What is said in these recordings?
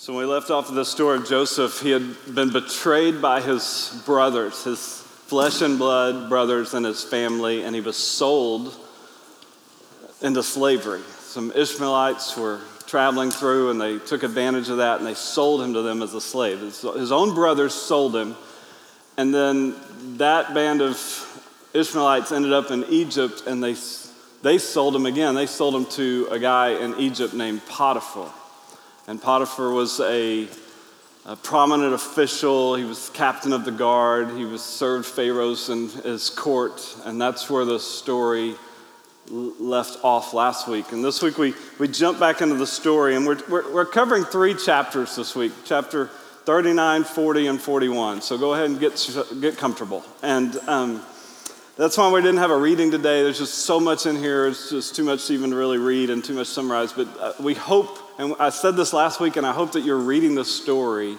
So, when we left off the story of Joseph, he had been betrayed by his brothers, his flesh and blood brothers, and his family, and he was sold into slavery. Some Ishmaelites were traveling through, and they took advantage of that, and they sold him to them as a slave. His own brothers sold him, and then that band of Ishmaelites ended up in Egypt, and they, they sold him again. They sold him to a guy in Egypt named Potiphar. And Potiphar was a, a, prominent official. He was captain of the guard. He was served Pharaoh's in his court. And that's where the story left off last week. And this week we, we jump back into the story. And we're, we're, we're covering three chapters this week chapter 39, 40, and 41. So go ahead and get, get comfortable. And um, that's why we didn't have a reading today. There's just so much in here. It's just too much to even really read and too much summarize. But uh, we hope and I said this last week, and I hope that you're reading the story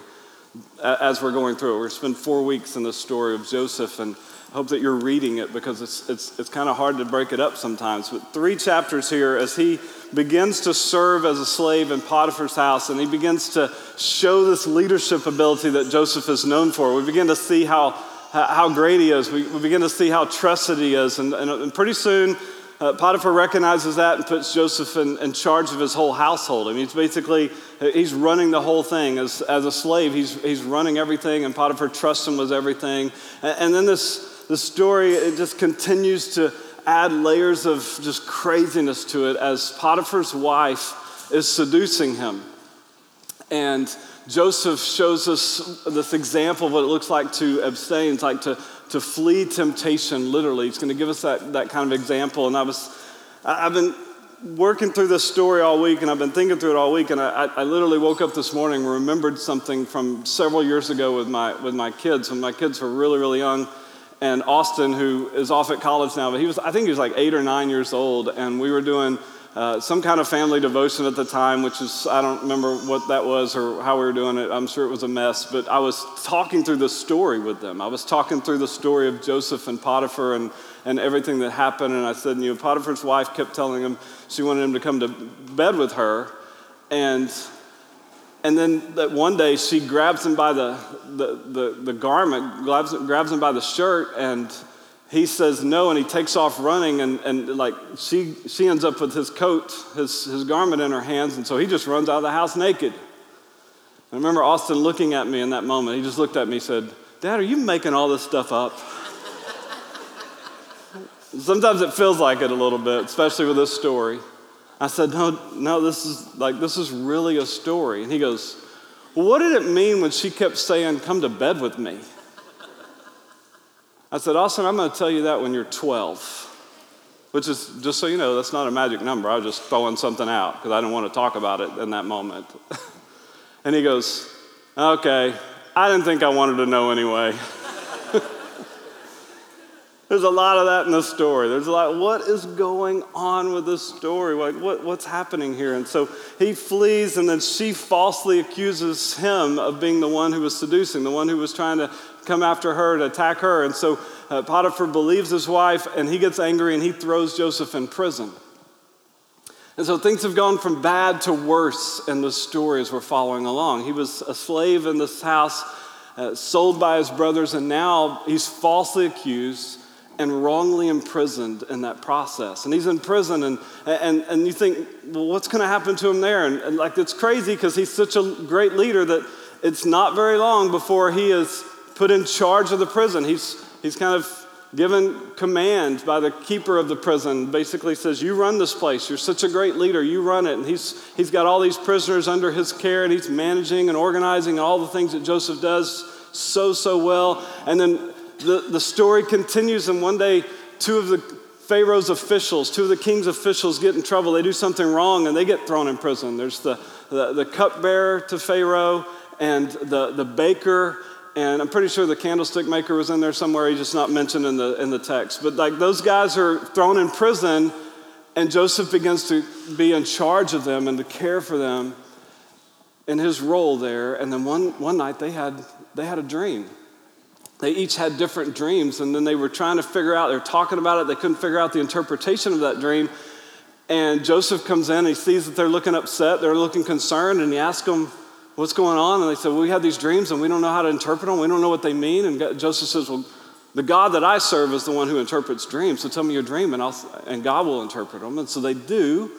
uh, as we're going through it. We're going to spend four weeks in the story of Joseph, and I hope that you're reading it because it's, it's, it's kind of hard to break it up sometimes. But three chapters here as he begins to serve as a slave in Potiphar's house, and he begins to show this leadership ability that Joseph is known for. We begin to see how, how great he is. We, we begin to see how trusted he is. And, and, and pretty soon, uh, Potiphar recognizes that and puts Joseph in, in, charge of his whole household. I mean, he's basically, he's running the whole thing. As, as a slave, he's, he's running everything, and Potiphar trusts him with everything. And, and then this, this story, it just continues to add layers of just craziness to it as Potiphar's wife is seducing him. And Joseph shows us this example of what it looks like to abstain. It's like to to flee temptation, literally. He's going to give us that, that kind of example. And I was, I've been working through this story all week and I've been thinking through it all week. And I, I literally woke up this morning and remembered something from several years ago with my, with my kids when my kids were really, really young. And Austin, who is off at college now, but he was, I think he was like eight or nine years old. And we were doing uh, some kind of family devotion at the time, which is, I don't remember what that was or how we were doing it. I'm sure it was a mess, but I was talking through the story with them. I was talking through the story of Joseph and Potiphar and, and everything that happened. And I said, you know, Potiphar's wife kept telling him she wanted him to come to bed with her. And, and then that one day she grabs him by the, the, the, the garment, grabs, grabs him by the shirt, and he says no and he takes off running and, and like she, she ends up with his coat his, his garment in her hands and so he just runs out of the house naked. I remember austin looking at me in that moment. He just looked at me and said dad are you making all this stuff up? Sometimes it feels like it a little bit especially with this story. I said no no this is like this is really a story. And he goes well what did it mean when she kept saying come to bed with me I said, Austin, I'm going to tell you that when you're 12. Which is, just so you know, that's not a magic number. I was just throwing something out because I didn't want to talk about it in that moment. and he goes, Okay, I didn't think I wanted to know anyway. There's a lot of that in the story. There's a lot, what is going on with this story? What, what, what's happening here? And so he flees, and then she falsely accuses him of being the one who was seducing, the one who was trying to come after her to attack her. And so uh, Potiphar believes his wife, and he gets angry and he throws Joseph in prison. And so things have gone from bad to worse in the story as we're following along. He was a slave in this house, uh, sold by his brothers, and now he's falsely accused and wrongly imprisoned in that process. And he's in prison, and, and, and you think, well, what's going to happen to him there? And, and like, it's crazy because he's such a great leader that it's not very long before he is put in charge of the prison. He's, he's kind of given command by the keeper of the prison, basically says, You run this place. You're such a great leader. You run it. And he's, he's got all these prisoners under his care, and he's managing and organizing and all the things that Joseph does so, so well. And then the, the story continues, and one day, two of the Pharaoh's officials, two of the king's officials get in trouble. They do something wrong and they get thrown in prison. There's the, the, the cupbearer to Pharaoh and the, the baker, and I'm pretty sure the candlestick maker was in there somewhere. He's just not mentioned in the, in the text. But like those guys are thrown in prison, and Joseph begins to be in charge of them and to care for them in his role there. And then one, one night they had, they had a dream they each had different dreams, and then they were trying to figure out, they're talking about it, they couldn't figure out the interpretation of that dream. And Joseph comes in, And he sees that they're looking upset, they're looking concerned, and he asks them, what's going on? And they said, well, we have these dreams and we don't know how to interpret them. We don't know what they mean. And Joseph says, well, the God that I serve is the one who interprets dreams. So tell me your dream and, I'll, and God will interpret them. And so they do.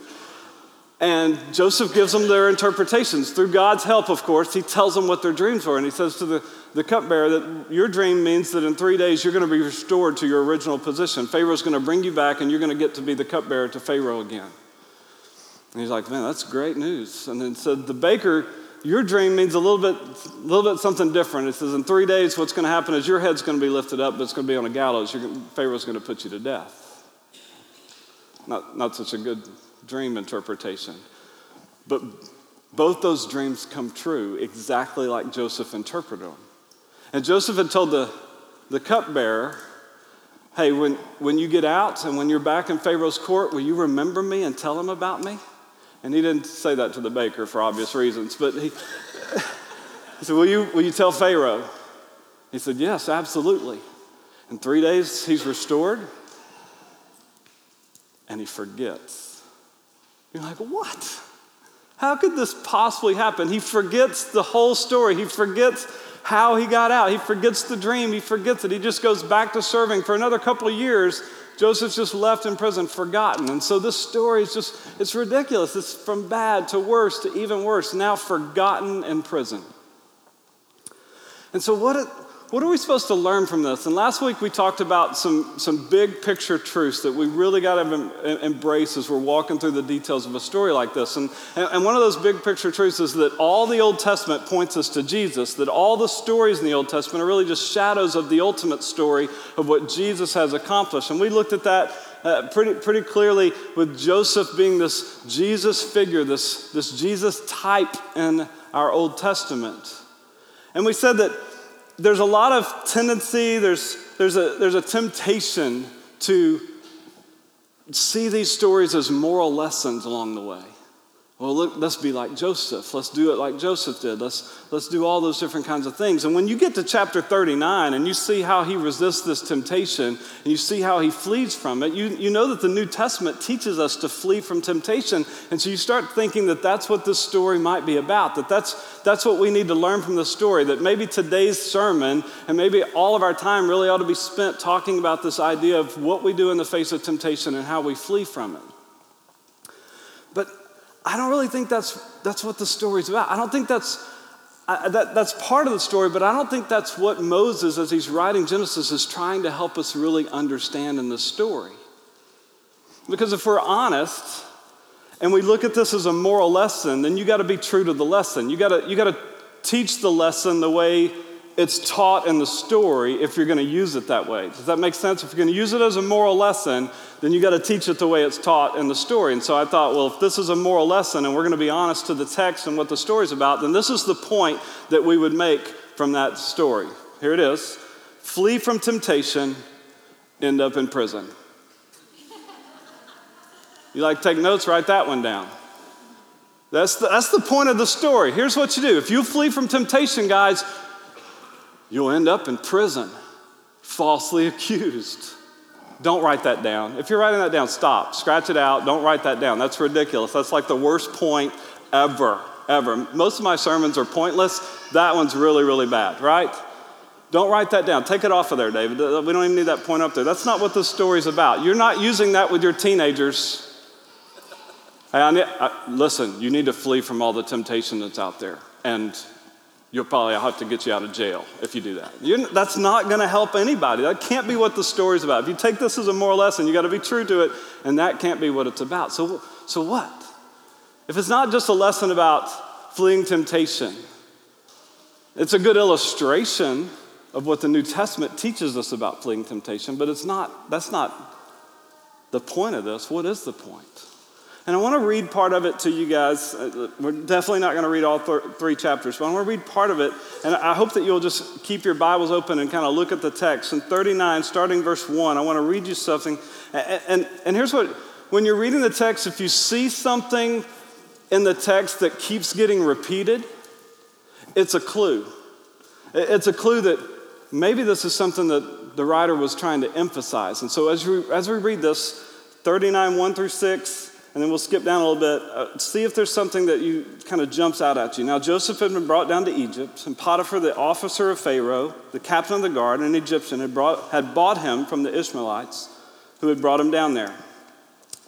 And Joseph gives them their interpretations. Through God's help, of course, he tells them what their dreams were. And he says to the, the cupbearer that your dream means that in three days you're going to be restored to your original position. Pharaoh's going to bring you back and you're going to get to be the cupbearer to Pharaoh again. And he's like, man, that's great news. And then said, the baker, your dream means a little bit, little bit something different. It says, in three days, what's going to happen is your head's going to be lifted up, but it's going to be on a gallows. Pharaoh's going to put you to death. Not, not such a good dream interpretation. But both those dreams come true exactly like Joseph interpreted them. And Joseph had told the, the cupbearer, hey, when, when you get out and when you're back in Pharaoh's court, will you remember me and tell him about me? And he didn't say that to the baker for obvious reasons, but he, he said, will you, will you tell Pharaoh? He said, Yes, absolutely. In three days, he's restored and he forgets. You're like, What? How could this possibly happen? He forgets the whole story. He forgets how he got out. He forgets the dream. He forgets it. He just goes back to serving for another couple of years. Joseph's just left in prison, forgotten. And so this story is just, it's ridiculous. It's from bad to worse to even worse, now forgotten in prison. And so, what, what are we supposed to learn from this? And last week we talked about some, some big picture truths that we really got to embrace as we're walking through the details of a story like this. And, and one of those big picture truths is that all the Old Testament points us to Jesus, that all the stories in the Old Testament are really just shadows of the ultimate story of what Jesus has accomplished. And we looked at that uh, pretty, pretty clearly with Joseph being this Jesus figure, this, this Jesus type in our Old Testament. And we said that there's a lot of tendency, there's, there's, a, there's a temptation to see these stories as moral lessons along the way. Well, look, let's be like Joseph. Let's do it like Joseph did. Let's, let's do all those different kinds of things. And when you get to chapter 39 and you see how he resists this temptation and you see how he flees from it, you, you know that the New Testament teaches us to flee from temptation. And so you start thinking that that's what this story might be about, that that's, that's what we need to learn from the story, that maybe today's sermon and maybe all of our time really ought to be spent talking about this idea of what we do in the face of temptation and how we flee from it. I don't really think that's, that's what the story's about. I don't think that's, I, that, that's part of the story, but I don't think that's what Moses, as he's writing Genesis, is trying to help us really understand in the story. Because if we're honest and we look at this as a moral lesson, then you got to be true to the lesson. You got to you got to teach the lesson the way it's taught in the story if you're going to use it that way. Does that make sense? If you're going to use it as a moral lesson, then you got to teach it the way it's taught in the story. And so I thought, well, if this is a moral lesson and we're going to be honest to the text and what the story's about, then this is the point that we would make from that story. Here it is flee from temptation, end up in prison. You like take notes, write that one down. That's the, that's the point of the story. Here's what you do if you flee from temptation, guys, you'll end up in prison, falsely accused. Don't write that down. If you're writing that down, stop. Scratch it out. Don't write that down. That's ridiculous. That's like the worst point ever, ever. Most of my sermons are pointless. That one's really, really bad, right? Don't write that down. Take it off of there, David. We don't even need that point up there. That's not what this story's about. You're not using that with your teenagers. Hey, I need, I, listen, you need to flee from all the temptation that's out there. And you'll probably have to get you out of jail if you do that. You're, that's not going to help anybody. That can't be what the story's about. If you take this as a moral lesson, you got to be true to it, and that can't be what it's about. So, so what? If it's not just a lesson about fleeing temptation, it's a good illustration of what the New Testament teaches us about fleeing temptation, but it's not, that's not the point of this. What is the point? And I want to read part of it to you guys. Uh, we're definitely not going to read all th- three chapters, but I want to read part of it. And I hope that you'll just keep your Bibles open and kind of look at the text. In 39, starting verse 1, I want to read you something. And, and, and here's what when you're reading the text, if you see something in the text that keeps getting repeated, it's a clue. It's a clue that maybe this is something that the writer was trying to emphasize. And so as we, as we read this, 39, 1 through 6, and then we'll skip down a little bit. Uh, see if there's something that you kind of jumps out at you. Now, Joseph had been brought down to Egypt, and Potiphar, the officer of Pharaoh, the captain of the guard, an Egyptian, had, brought, had bought him from the Ishmaelites who had brought him down there.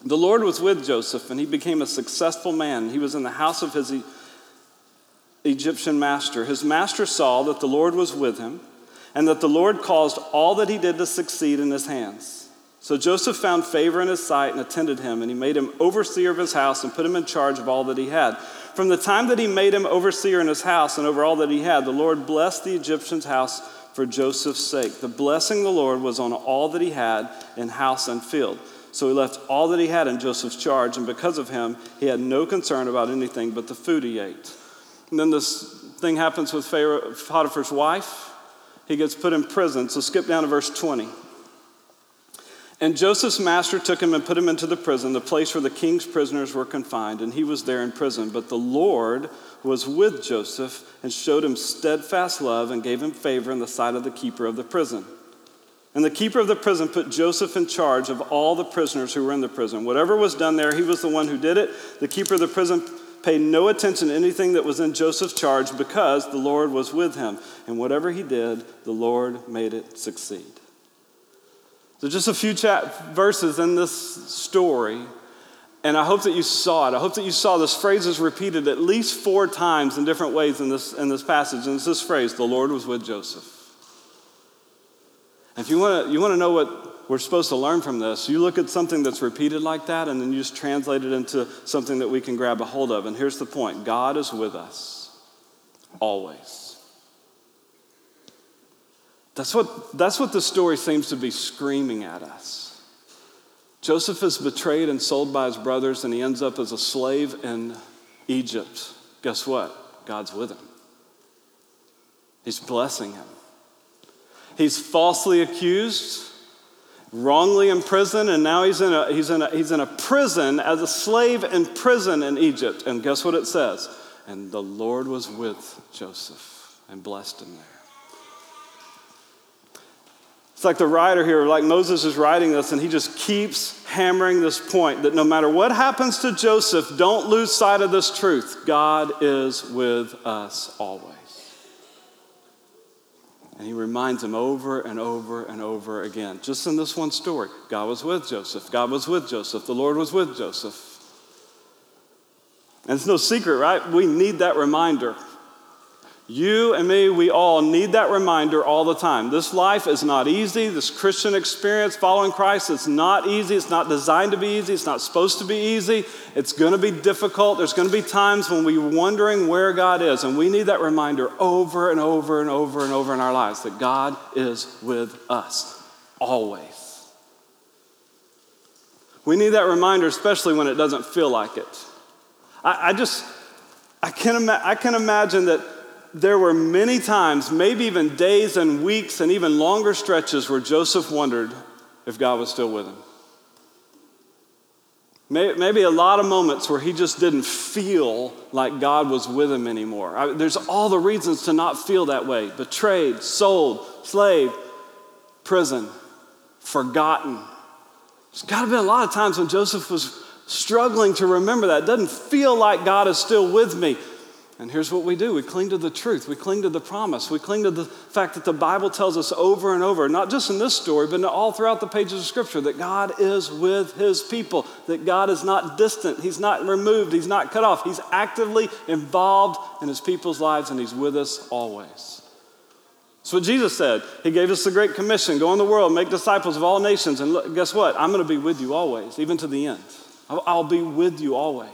The Lord was with Joseph, and he became a successful man. He was in the house of his e- Egyptian master. His master saw that the Lord was with him, and that the Lord caused all that he did to succeed in his hands. So Joseph found favor in his sight and attended him, and he made him overseer of his house and put him in charge of all that he had. From the time that he made him overseer in his house and over all that he had, the Lord blessed the Egyptian's house for Joseph's sake. The blessing of the Lord was on all that he had in house and field. So he left all that he had in Joseph's charge, and because of him, he had no concern about anything but the food he ate. And then this thing happens with Pharaoh, Potiphar's wife. He gets put in prison. So skip down to verse 20. And Joseph's master took him and put him into the prison, the place where the king's prisoners were confined, and he was there in prison. But the Lord was with Joseph and showed him steadfast love and gave him favor in the sight of the keeper of the prison. And the keeper of the prison put Joseph in charge of all the prisoners who were in the prison. Whatever was done there, he was the one who did it. The keeper of the prison paid no attention to anything that was in Joseph's charge because the Lord was with him. And whatever he did, the Lord made it succeed. So, just a few verses in this story, and I hope that you saw it. I hope that you saw this phrase is repeated at least four times in different ways in this, in this passage. And it's this phrase the Lord was with Joseph. If you want to you wanna know what we're supposed to learn from this, you look at something that's repeated like that, and then you just translate it into something that we can grab a hold of. And here's the point God is with us always. That's what, that's what the story seems to be screaming at us. Joseph is betrayed and sold by his brothers, and he ends up as a slave in Egypt. Guess what? God's with him. He's blessing him. He's falsely accused, wrongly imprisoned, and now he's in, a, he's, in a, he's in a prison as a slave in prison in Egypt. And guess what it says? And the Lord was with Joseph and blessed him there. It's like the writer here, like Moses is writing this, and he just keeps hammering this point that no matter what happens to Joseph, don't lose sight of this truth. God is with us always. And he reminds him over and over and over again, just in this one story God was with Joseph. God was with Joseph. The Lord was with Joseph. And it's no secret, right? We need that reminder. You and me, we all need that reminder all the time. This life is not easy. This Christian experience following Christ is not easy. It's not designed to be easy. It's not supposed to be easy. It's going to be difficult. There's going to be times when we're wondering where God is. And we need that reminder over and over and over and over in our lives that God is with us always. We need that reminder, especially when it doesn't feel like it. I, I just, I can, ima- I can imagine that there were many times, maybe even days and weeks and even longer stretches, where Joseph wondered if God was still with him. Maybe a lot of moments where he just didn't feel like God was with him anymore. I, there's all the reasons to not feel that way betrayed, sold, slave, prison, forgotten. There's got to be a lot of times when Joseph was struggling to remember that. It doesn't feel like God is still with me. And here's what we do we cling to the truth, we cling to the promise, we cling to the fact that the Bible tells us over and over, not just in this story, but all throughout the pages of Scripture, that God is with His people, that God is not distant, He's not removed, He's not cut off. He's actively involved in His people's lives, and He's with us always. That's what Jesus said. He gave us the Great Commission go in the world, make disciples of all nations, and look, guess what? I'm going to be with you always, even to the end. I'll be with you always.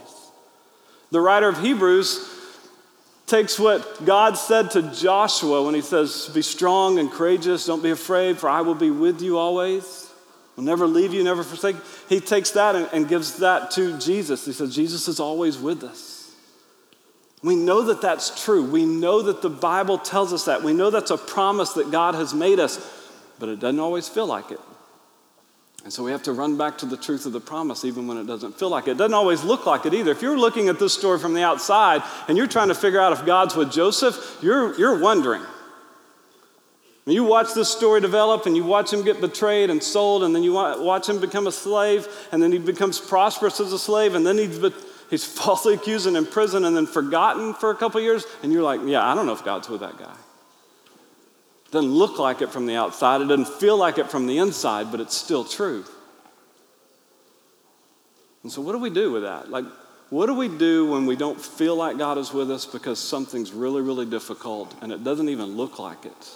The writer of Hebrews takes what God said to Joshua when he says, Be strong and courageous, don't be afraid, for I will be with you always. Will never leave you, never forsake. He takes that and, and gives that to Jesus. He says, Jesus is always with us. We know that that's true. We know that the Bible tells us that. We know that's a promise that God has made us, but it doesn't always feel like it. And so we have to run back to the truth of the promise even when it doesn't feel like it. It doesn't always look like it either. If you're looking at this story from the outside and you're trying to figure out if God's with Joseph, you're, you're wondering. You watch this story develop and you watch him get betrayed and sold, and then you watch him become a slave, and then he becomes prosperous as a slave, and then he's, he's falsely accused and in prison and then forgotten for a couple years, and you're like, yeah, I don't know if God's with that guy. It doesn't look like it from the outside, it doesn't feel like it from the inside, but it's still true. And so, what do we do with that? Like, what do we do when we don't feel like God is with us because something's really, really difficult and it doesn't even look like it?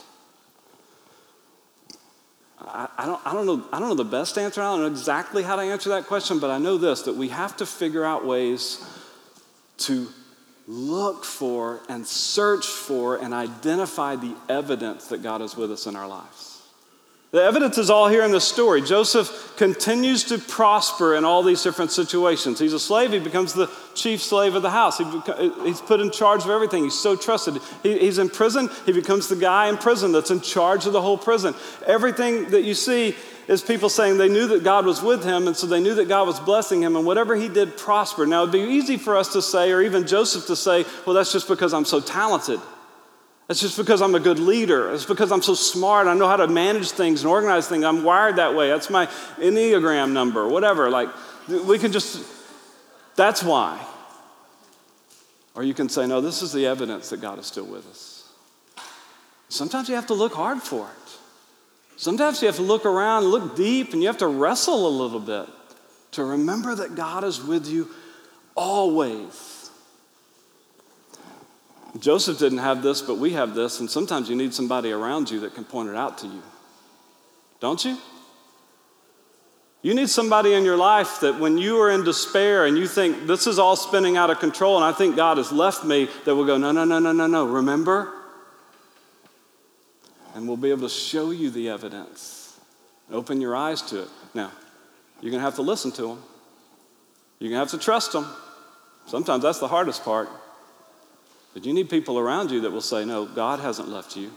I, I, don't, I, don't know, I don't know the best answer. I don't know exactly how to answer that question, but I know this that we have to figure out ways to look for and search for and identify the evidence that God is with us in our lives. The evidence is all here in the story. Joseph continues to prosper in all these different situations. He's a slave, he becomes the chief slave of the house. He he's put in charge of everything. He's so trusted. He, he's in prison, he becomes the guy in prison that's in charge of the whole prison. Everything that you see is people saying they knew that God was with him, and so they knew that God was blessing him, and whatever he did prospered. Now, it'd be easy for us to say, or even Joseph to say, well, that's just because I'm so talented. It's just because I'm a good leader. It's because I'm so smart. I know how to manage things and organize things. I'm wired that way. That's my Enneagram number, whatever. Like, we can just, that's why. Or you can say, no, this is the evidence that God is still with us. Sometimes you have to look hard for it. Sometimes you have to look around, look deep, and you have to wrestle a little bit to remember that God is with you always. Joseph didn't have this, but we have this, and sometimes you need somebody around you that can point it out to you. Don't you? You need somebody in your life that when you are in despair and you think this is all spinning out of control and I think God has left me, that will go, no, no, no, no, no, no. Remember? And we'll be able to show you the evidence. Open your eyes to it. Now, you're going to have to listen to them. You're going to have to trust them. Sometimes that's the hardest part. But you need people around you that will say, No, God hasn't left you.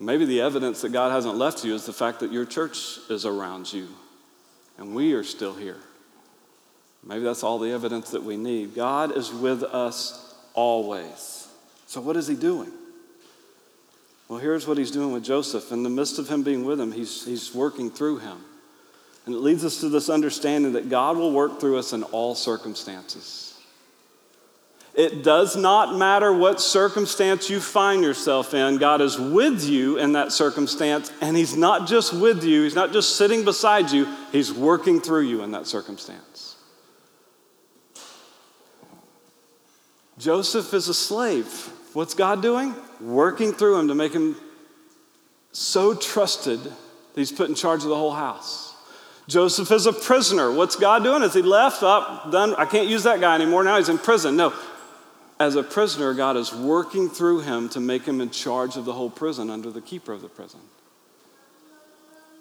Maybe the evidence that God hasn't left you is the fact that your church is around you and we are still here. Maybe that's all the evidence that we need. God is with us always. So, what is He doing? Well, here's what He's doing with Joseph. In the midst of Him being with him, He's, he's working through him. And it leads us to this understanding that God will work through us in all circumstances. It does not matter what circumstance you find yourself in, God is with you in that circumstance, and He's not just with you, He's not just sitting beside you, He's working through you in that circumstance. Joseph is a slave. What's God doing? Working through him to make him so trusted that he's put in charge of the whole house. Joseph is a prisoner. What's God doing? Is he left? Up, done. I can't use that guy anymore. Now he's in prison. No, as a prisoner, God is working through him to make him in charge of the whole prison under the keeper of the prison.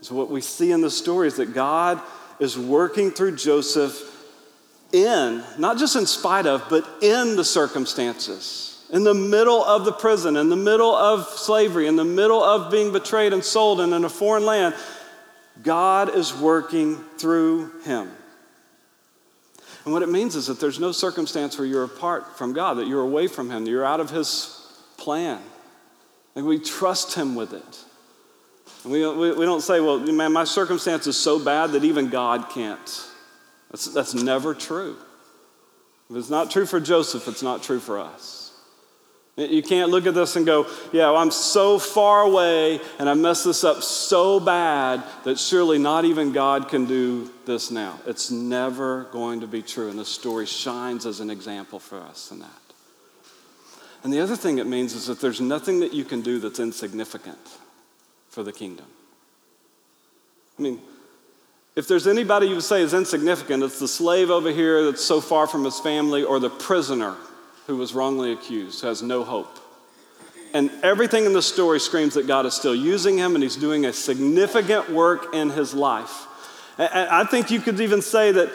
So, what we see in the story is that God is working through Joseph in, not just in spite of, but in the circumstances, in the middle of the prison, in the middle of slavery, in the middle of being betrayed and sold and in a foreign land. God is working through him. And what it means is that there's no circumstance where you're apart from God, that you're away from Him, that you're out of His plan. And we trust Him with it. And we, we, we don't say, well, man, my circumstance is so bad that even God can't. That's, that's never true. If it's not true for Joseph, it's not true for us. You can't look at this and go, yeah, well, I'm so far away and I messed this up so bad that surely not even God can do this now. It's never going to be true. And this story shines as an example for us in that. And the other thing it means is that there's nothing that you can do that's insignificant for the kingdom. I mean, if there's anybody you would say is insignificant, it's the slave over here that's so far from his family or the prisoner who was wrongly accused, has no hope. And everything in the story screams that God is still using him and he's doing a significant work in his life. And I think you could even say that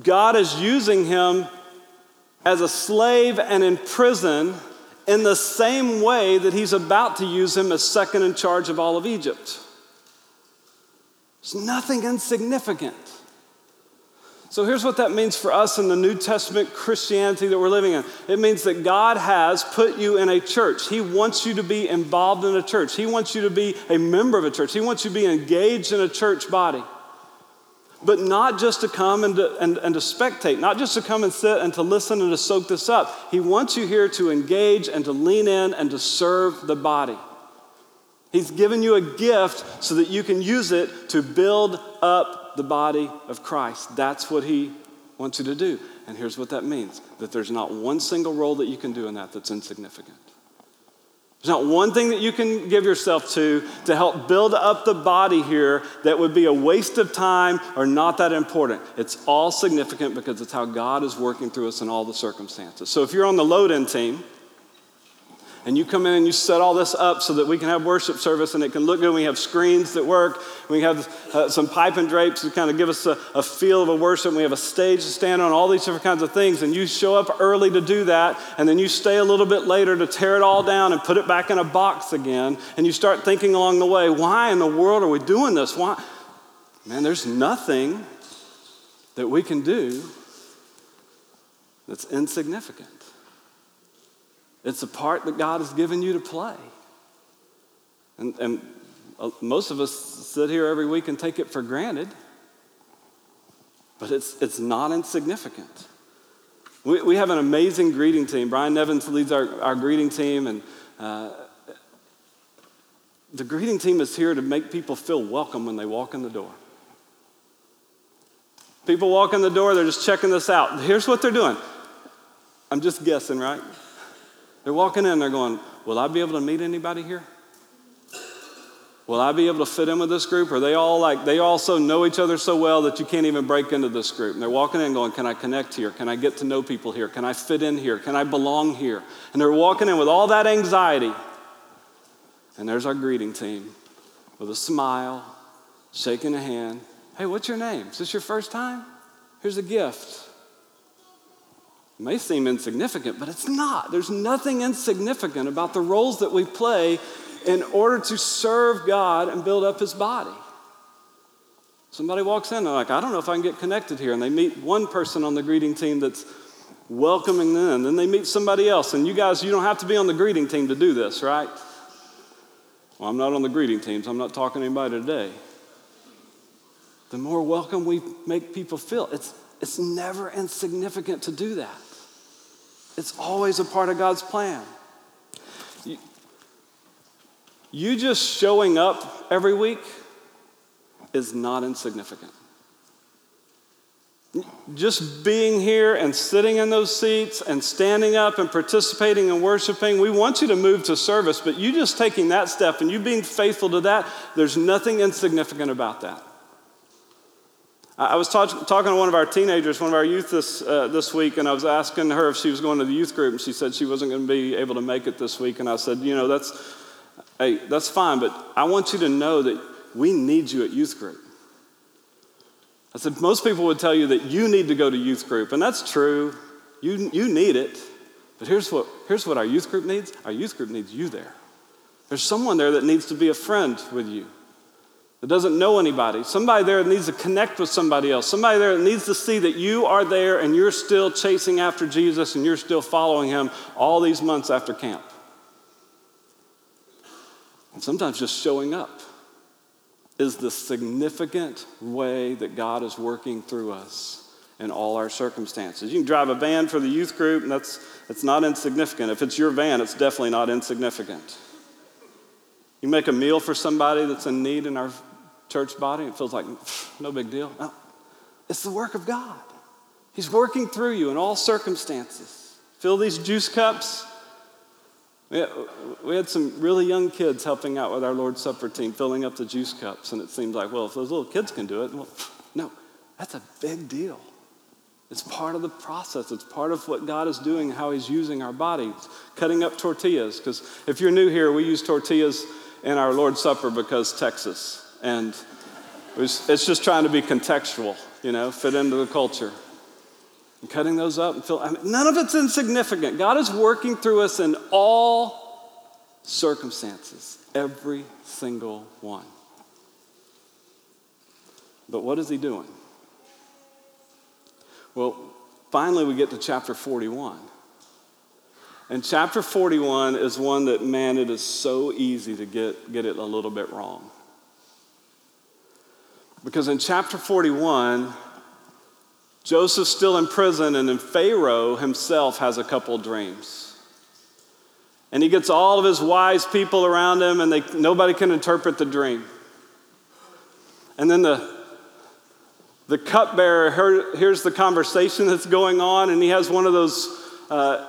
God is using him as a slave and in prison in the same way that he's about to use him as second in charge of all of Egypt. It's nothing insignificant. So here's what that means for us in the New Testament Christianity that we're living in it means that God has put you in a church. He wants you to be involved in a church, He wants you to be a member of a church, He wants you to be engaged in a church body. But not just to come and to, and, and to spectate, not just to come and sit and to listen and to soak this up. He wants you here to engage and to lean in and to serve the body. He's given you a gift so that you can use it to build up the body of Christ. That's what he wants you to do. And here's what that means that there's not one single role that you can do in that that's insignificant. There's not one thing that you can give yourself to to help build up the body here that would be a waste of time or not that important. It's all significant because it's how God is working through us in all the circumstances. So if you're on the load in team, and you come in and you set all this up so that we can have worship service and it can look good. We have screens that work. We have uh, some pipe and drapes to kind of give us a, a feel of a worship. We have a stage to stand on, all these different kinds of things. And you show up early to do that, and then you stay a little bit later to tear it all down and put it back in a box again. And you start thinking along the way, why in the world are we doing this? Why? Man, there's nothing that we can do that's insignificant. It's a part that God has given you to play. And, and uh, most of us sit here every week and take it for granted, but it's, it's not insignificant. We, we have an amazing greeting team. Brian Nevins leads our, our greeting team, and uh, the greeting team is here to make people feel welcome when they walk in the door. People walk in the door, they're just checking this out. Here's what they're doing. I'm just guessing, right? They're walking in, they're going, Will I be able to meet anybody here? Will I be able to fit in with this group? Are they all like, they also know each other so well that you can't even break into this group. And they're walking in going, Can I connect here? Can I get to know people here? Can I fit in here? Can I belong here? And they're walking in with all that anxiety. And there's our greeting team with a smile, shaking a hand. Hey, what's your name? Is this your first time? Here's a gift. It may seem insignificant, but it's not. There's nothing insignificant about the roles that we play in order to serve God and build up his body. Somebody walks in, they're like, I don't know if I can get connected here. And they meet one person on the greeting team that's welcoming them. And then they meet somebody else. And you guys, you don't have to be on the greeting team to do this, right? Well, I'm not on the greeting teams. I'm not talking to anybody today. The more welcome we make people feel, it's, it's never insignificant to do that. It's always a part of God's plan. You, just showing up every week is not insignificant. Just being here and sitting in those seats and standing up and participating and worshiping, we want you to move to service, but you just taking that step and you being faithful to that, there's nothing insignificant about that. I was talk- talking to one of our teenagers, one of our youth this, uh, this week, and I was asking her if she was going to the youth group, and she said she wasn't going to be able to make it this week. And I said, you know, that's, hey, that's fine, but I want you to know that we need you at youth group. I said, most people would tell you that you need to go to youth group, and that's true. You, you need it. But here's what, here's what our youth group needs our youth group needs you there. There's someone there that needs to be a friend with you that doesn't know anybody, somebody there that needs to connect with somebody else, somebody there that needs to see that you are there and you're still chasing after Jesus and you're still following him all these months after camp. And sometimes just showing up is the significant way that God is working through us in all our circumstances. You can drive a van for the youth group, and that's, that's not insignificant. If it's your van, it's definitely not insignificant. You make a meal for somebody that's in need in our church body. It feels like no big deal. No, it's the work of God. He's working through you in all circumstances. Fill these juice cups. We had some really young kids helping out with our Lord's Supper team, filling up the juice cups. And it seems like, well, if those little kids can do it, well, no, that's a big deal. It's part of the process. It's part of what God is doing, how He's using our bodies. Cutting up tortillas, because if you're new here, we use tortillas in our Lord's Supper because Texas. And it was, it's just trying to be contextual, you know, fit into the culture. And cutting those up and fill, I mean, none of it's insignificant. God is working through us in all circumstances, every single one. But what is He doing? Well, finally, we get to chapter 41. And chapter 41 is one that, man, it is so easy to get, get it a little bit wrong. Because in chapter 41, Joseph's still in prison, and then Pharaoh himself has a couple dreams. And he gets all of his wise people around him, and they, nobody can interpret the dream. And then the, the cupbearer hears the conversation that's going on, and he has one of those uh,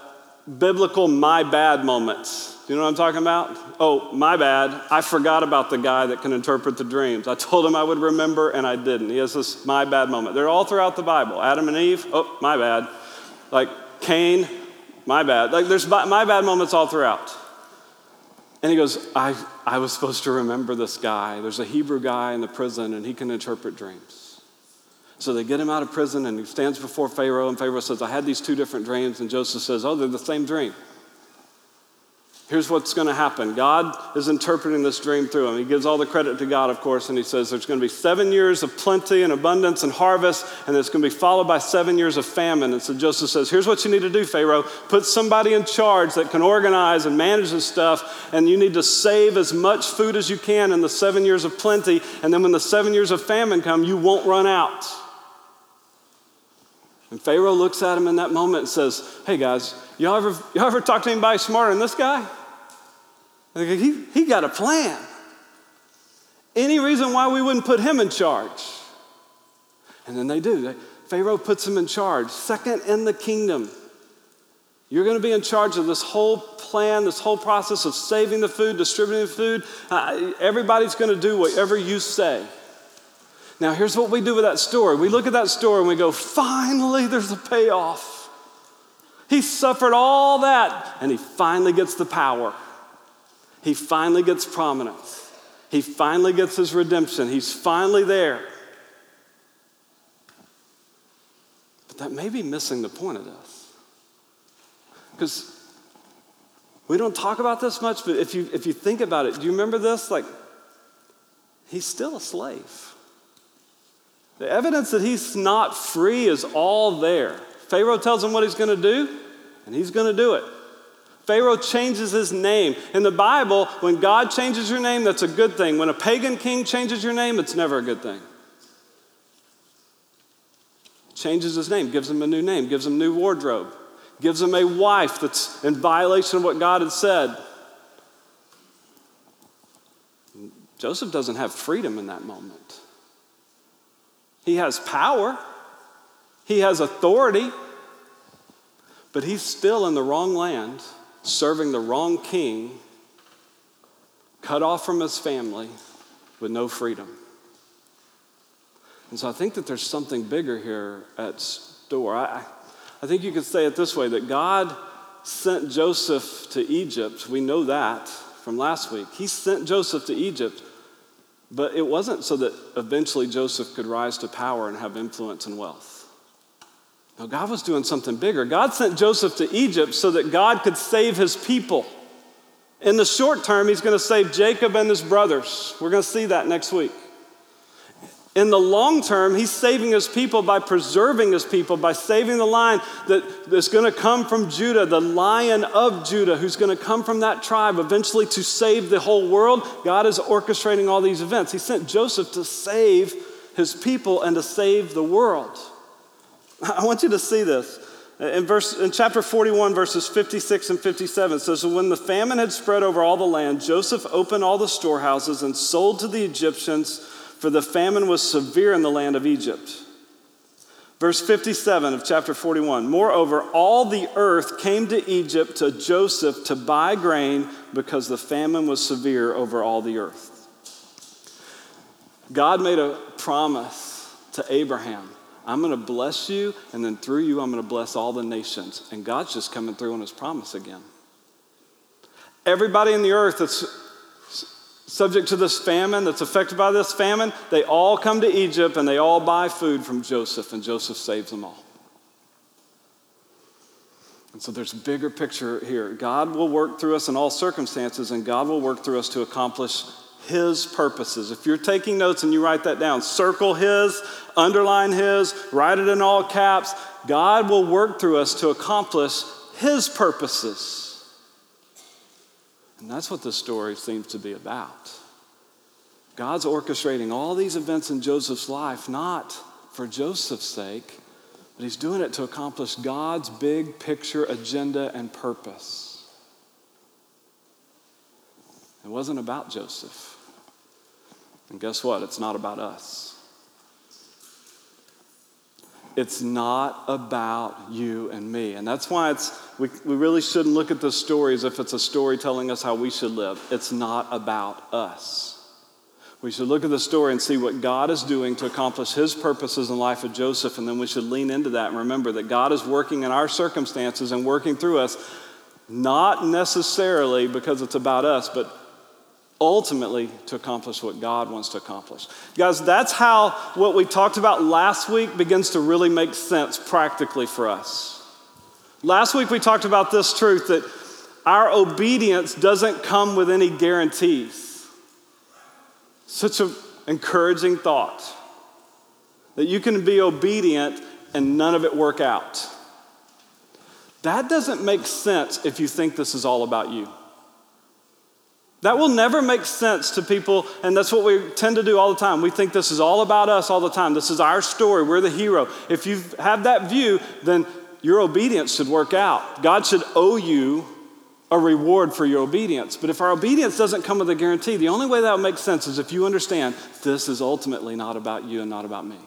biblical my bad moments. Do you know what I'm talking about? Oh, my bad. I forgot about the guy that can interpret the dreams. I told him I would remember and I didn't. He has this my bad moment. They're all throughout the Bible. Adam and Eve, oh, my bad. Like Cain, my bad. Like there's my bad moments all throughout. And he goes, I, I was supposed to remember this guy. There's a Hebrew guy in the prison and he can interpret dreams. So they get him out of prison and he stands before Pharaoh, and Pharaoh says, I had these two different dreams. And Joseph says, Oh, they're the same dream. Here's what's going to happen God is interpreting this dream through him. He gives all the credit to God, of course, and he says there's going to be seven years of plenty and abundance and harvest, and it's going to be followed by seven years of famine. And so Joseph says, Here's what you need to do, Pharaoh. Put somebody in charge that can organize and manage this stuff, and you need to save as much food as you can in the seven years of plenty, and then when the seven years of famine come, you won't run out. And Pharaoh looks at him in that moment and says, Hey guys, y'all ever, y'all ever talk to anybody smarter than this guy? He, he got a plan. Any reason why we wouldn't put him in charge? And then they do. Pharaoh puts him in charge, second in the kingdom. You're going to be in charge of this whole plan, this whole process of saving the food, distributing the food. Uh, everybody's going to do whatever you say. Now, here's what we do with that story we look at that story and we go, finally, there's a payoff. He suffered all that, and he finally gets the power. He finally gets prominence. He finally gets his redemption. He's finally there. But that may be missing the point of this. Because we don't talk about this much, but if you, if you think about it, do you remember this? Like, he's still a slave. The evidence that he's not free is all there. Pharaoh tells him what he's going to do, and he's going to do it. Pharaoh changes his name. In the Bible, when God changes your name, that's a good thing. When a pagan king changes your name, it's never a good thing. Changes his name, gives him a new name, gives him new wardrobe, gives him a wife that's in violation of what God had said. Joseph doesn't have freedom in that moment. He has power, he has authority, but he's still in the wrong land serving the wrong king, cut off from his family with no freedom. And so I think that there's something bigger here at store. I, I think you could say it this way that God sent Joseph to Egypt. We know that from last week. He sent Joseph to Egypt, but it wasn't so that eventually Joseph could rise to power and have influence and wealth. No, God was doing something bigger. God sent Joseph to Egypt so that God could save his people. In the short term, he's going to save Jacob and his brothers. We're going to see that next week. In the long term, he's saving his people by preserving his people, by saving the line that is going to come from Judah, the lion of Judah, who's going to come from that tribe eventually to save the whole world. God is orchestrating all these events. He sent Joseph to save his people and to save the world. I want you to see this. In, verse, in chapter 41, verses 56 and 57, it says, when the famine had spread over all the land, Joseph opened all the storehouses and sold to the Egyptians, for the famine was severe in the land of Egypt. Verse 57 of chapter 41 Moreover, all the earth came to Egypt to Joseph to buy grain because the famine was severe over all the earth. God made a promise to Abraham I'm going to bless you, and then through you, I'm going to bless all the nations. And God's just coming through on his promise again. Everybody in the earth that's subject to this famine, that's affected by this famine, they all come to Egypt and they all buy food from Joseph, and Joseph saves them all. And so there's a bigger picture here. God will work through us in all circumstances, and God will work through us to accomplish his purposes. If you're taking notes and you write that down, circle his, underline his, write it in all caps. God will work through us to accomplish his purposes. And that's what this story seems to be about. God's orchestrating all these events in Joseph's life, not for Joseph's sake, but he's doing it to accomplish God's big picture agenda and purpose. It wasn't about Joseph. And guess what? It's not about us. It's not about you and me. And that's why it's, we, we really shouldn't look at this story as if it's a story telling us how we should live. It's not about us. We should look at the story and see what God is doing to accomplish his purposes in the life of Joseph, and then we should lean into that and remember that God is working in our circumstances and working through us, not necessarily because it's about us, but ultimately to accomplish what God wants to accomplish. Guys, that's how what we talked about last week begins to really make sense practically for us. Last week we talked about this truth that our obedience doesn't come with any guarantees. Such an encouraging thought that you can be obedient and none of it work out. That doesn't make sense if you think this is all about you. That will never make sense to people, and that's what we tend to do all the time. We think this is all about us all the time. This is our story. We're the hero. If you have that view, then your obedience should work out. God should owe you a reward for your obedience. But if our obedience doesn't come with a guarantee, the only way that would make sense is if you understand this is ultimately not about you and not about me.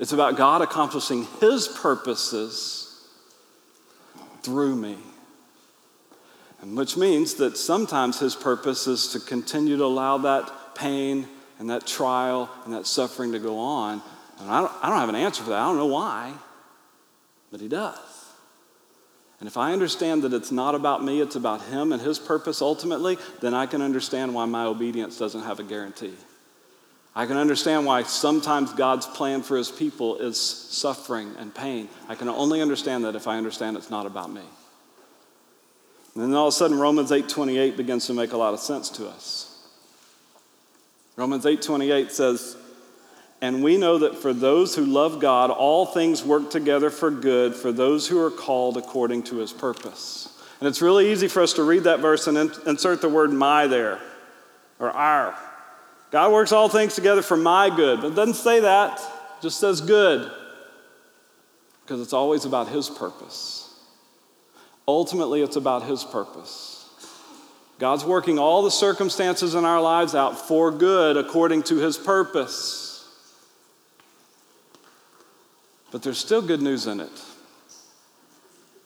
It's about God accomplishing His purposes through me. And which means that sometimes His purpose is to continue to allow that pain and that trial and that suffering to go on. And I don't, I don't have an answer for that. I don't know why, but He does. And if I understand that it's not about me, it's about Him and His purpose ultimately, then I can understand why my obedience doesn't have a guarantee. I can understand why sometimes God's plan for His people is suffering and pain. I can only understand that if I understand it's not about me. And then all of a sudden Romans 8:28 begins to make a lot of sense to us. Romans 8:28 says, and we know that for those who love God, all things work together for good for those who are called according to his purpose. And it's really easy for us to read that verse and insert the word my there or our. God works all things together for my good, but it doesn't say that, it just says good because it's always about his purpose. Ultimately, it's about his purpose. God's working all the circumstances in our lives out for good according to his purpose. But there's still good news in it.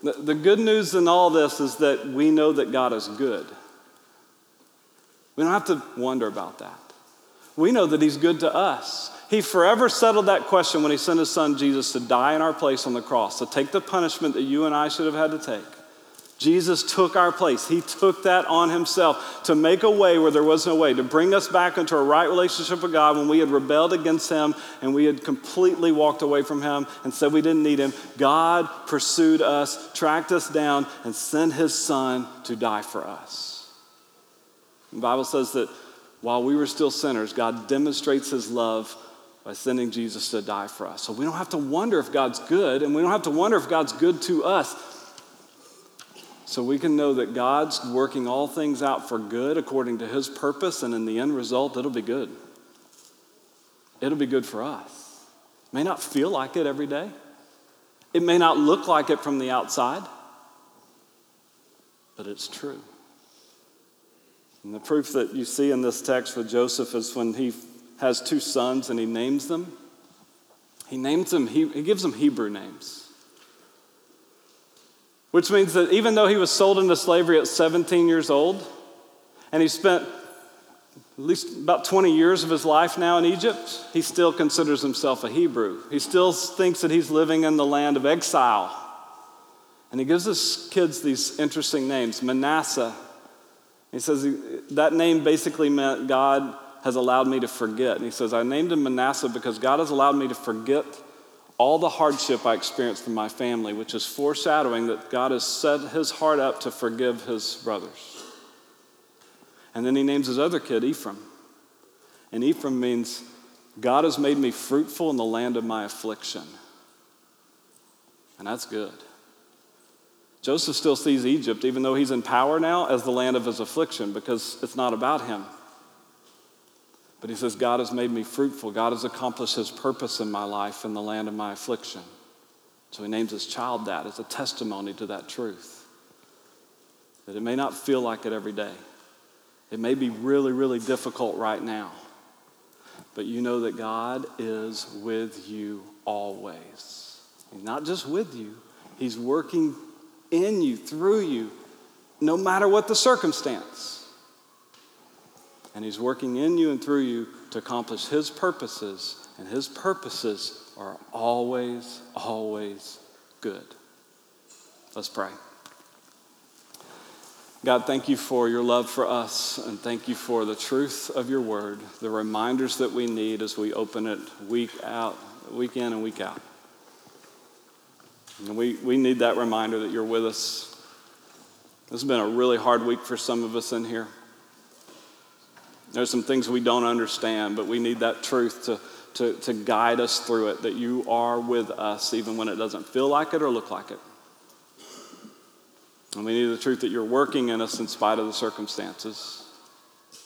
The, good news in all this is that we know that God is good. We don't have to wonder about that. We know that He's good to us. He forever settled that question when He sent His Son Jesus to die in our place on the cross, to take the punishment that you and I should have had to take. Jesus took our place. He took that on himself to make a way where there was no way, to bring us back into a right relationship with God when we had rebelled against him and we had completely walked away from him and said we didn't need him. God pursued us, tracked us down, and sent his son to die for us. The Bible says that while we were still sinners, God demonstrates his love by sending Jesus to die for us. So we don't have to wonder if God's good, and we don't have to wonder if God's good to us. So we can know that God's working all things out for good according to his purpose, and in the end result, it'll be good. It'll be good for us. It may not feel like it every day, it may not look like it from the outside, but it's true. And the proof that you see in this text with Joseph is when he has two sons and he names them. He names them, he, he gives them Hebrew names. Which means that even though he was sold into slavery at 17 years old, and he spent at least about 20 years of his life now in Egypt, he still considers himself a Hebrew. He still thinks that he's living in the land of exile. And he gives his kids these interesting names Manasseh. He says that name basically meant God has allowed me to forget. And he says, I named him Manasseh because God has allowed me to forget all the hardship I experienced from my family, which is foreshadowing that God has set his heart up to forgive his brothers. And then he names his other kid Ephraim. And Ephraim means God has made me fruitful in the land of my affliction. And that's good. Joseph still sees Egypt, even though he's in power now, as the land of his affliction because it's not about him. But he says, God has made me fruitful. God has accomplished his purpose in my life in the land of my affliction. So he names his child that as a testimony to that truth. That it may not feel like it every day, it may be really, really difficult right now. But you know that God is with you always. He's not just with you, He's working in you, through you, no matter what the circumstance. And He's working in you and through you to accomplish His purposes, and His purposes are always, always good. Let's pray. God, thank you for your love for us, and thank you for the truth of your word, the reminders that we need as we open it week out, week in and week out. And we, we need that reminder that you're with us. This has been a really hard week for some of us in here. There's some things we don't understand, but we need that truth to, to, to guide us through it, that you are with us even when it doesn't feel like it or look like it. And we need the truth that you're working in us in spite of the circumstances,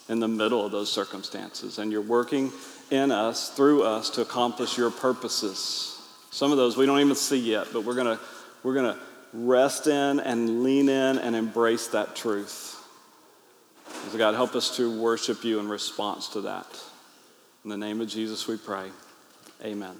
in the middle of those circumstances. And you're working in us, through us, to accomplish your purposes. Some of those we don't even see yet, but we're going to we're going to rest in and lean in and embrace that truth. So God, help us to worship you in response to that. In the name of Jesus, we pray. Amen.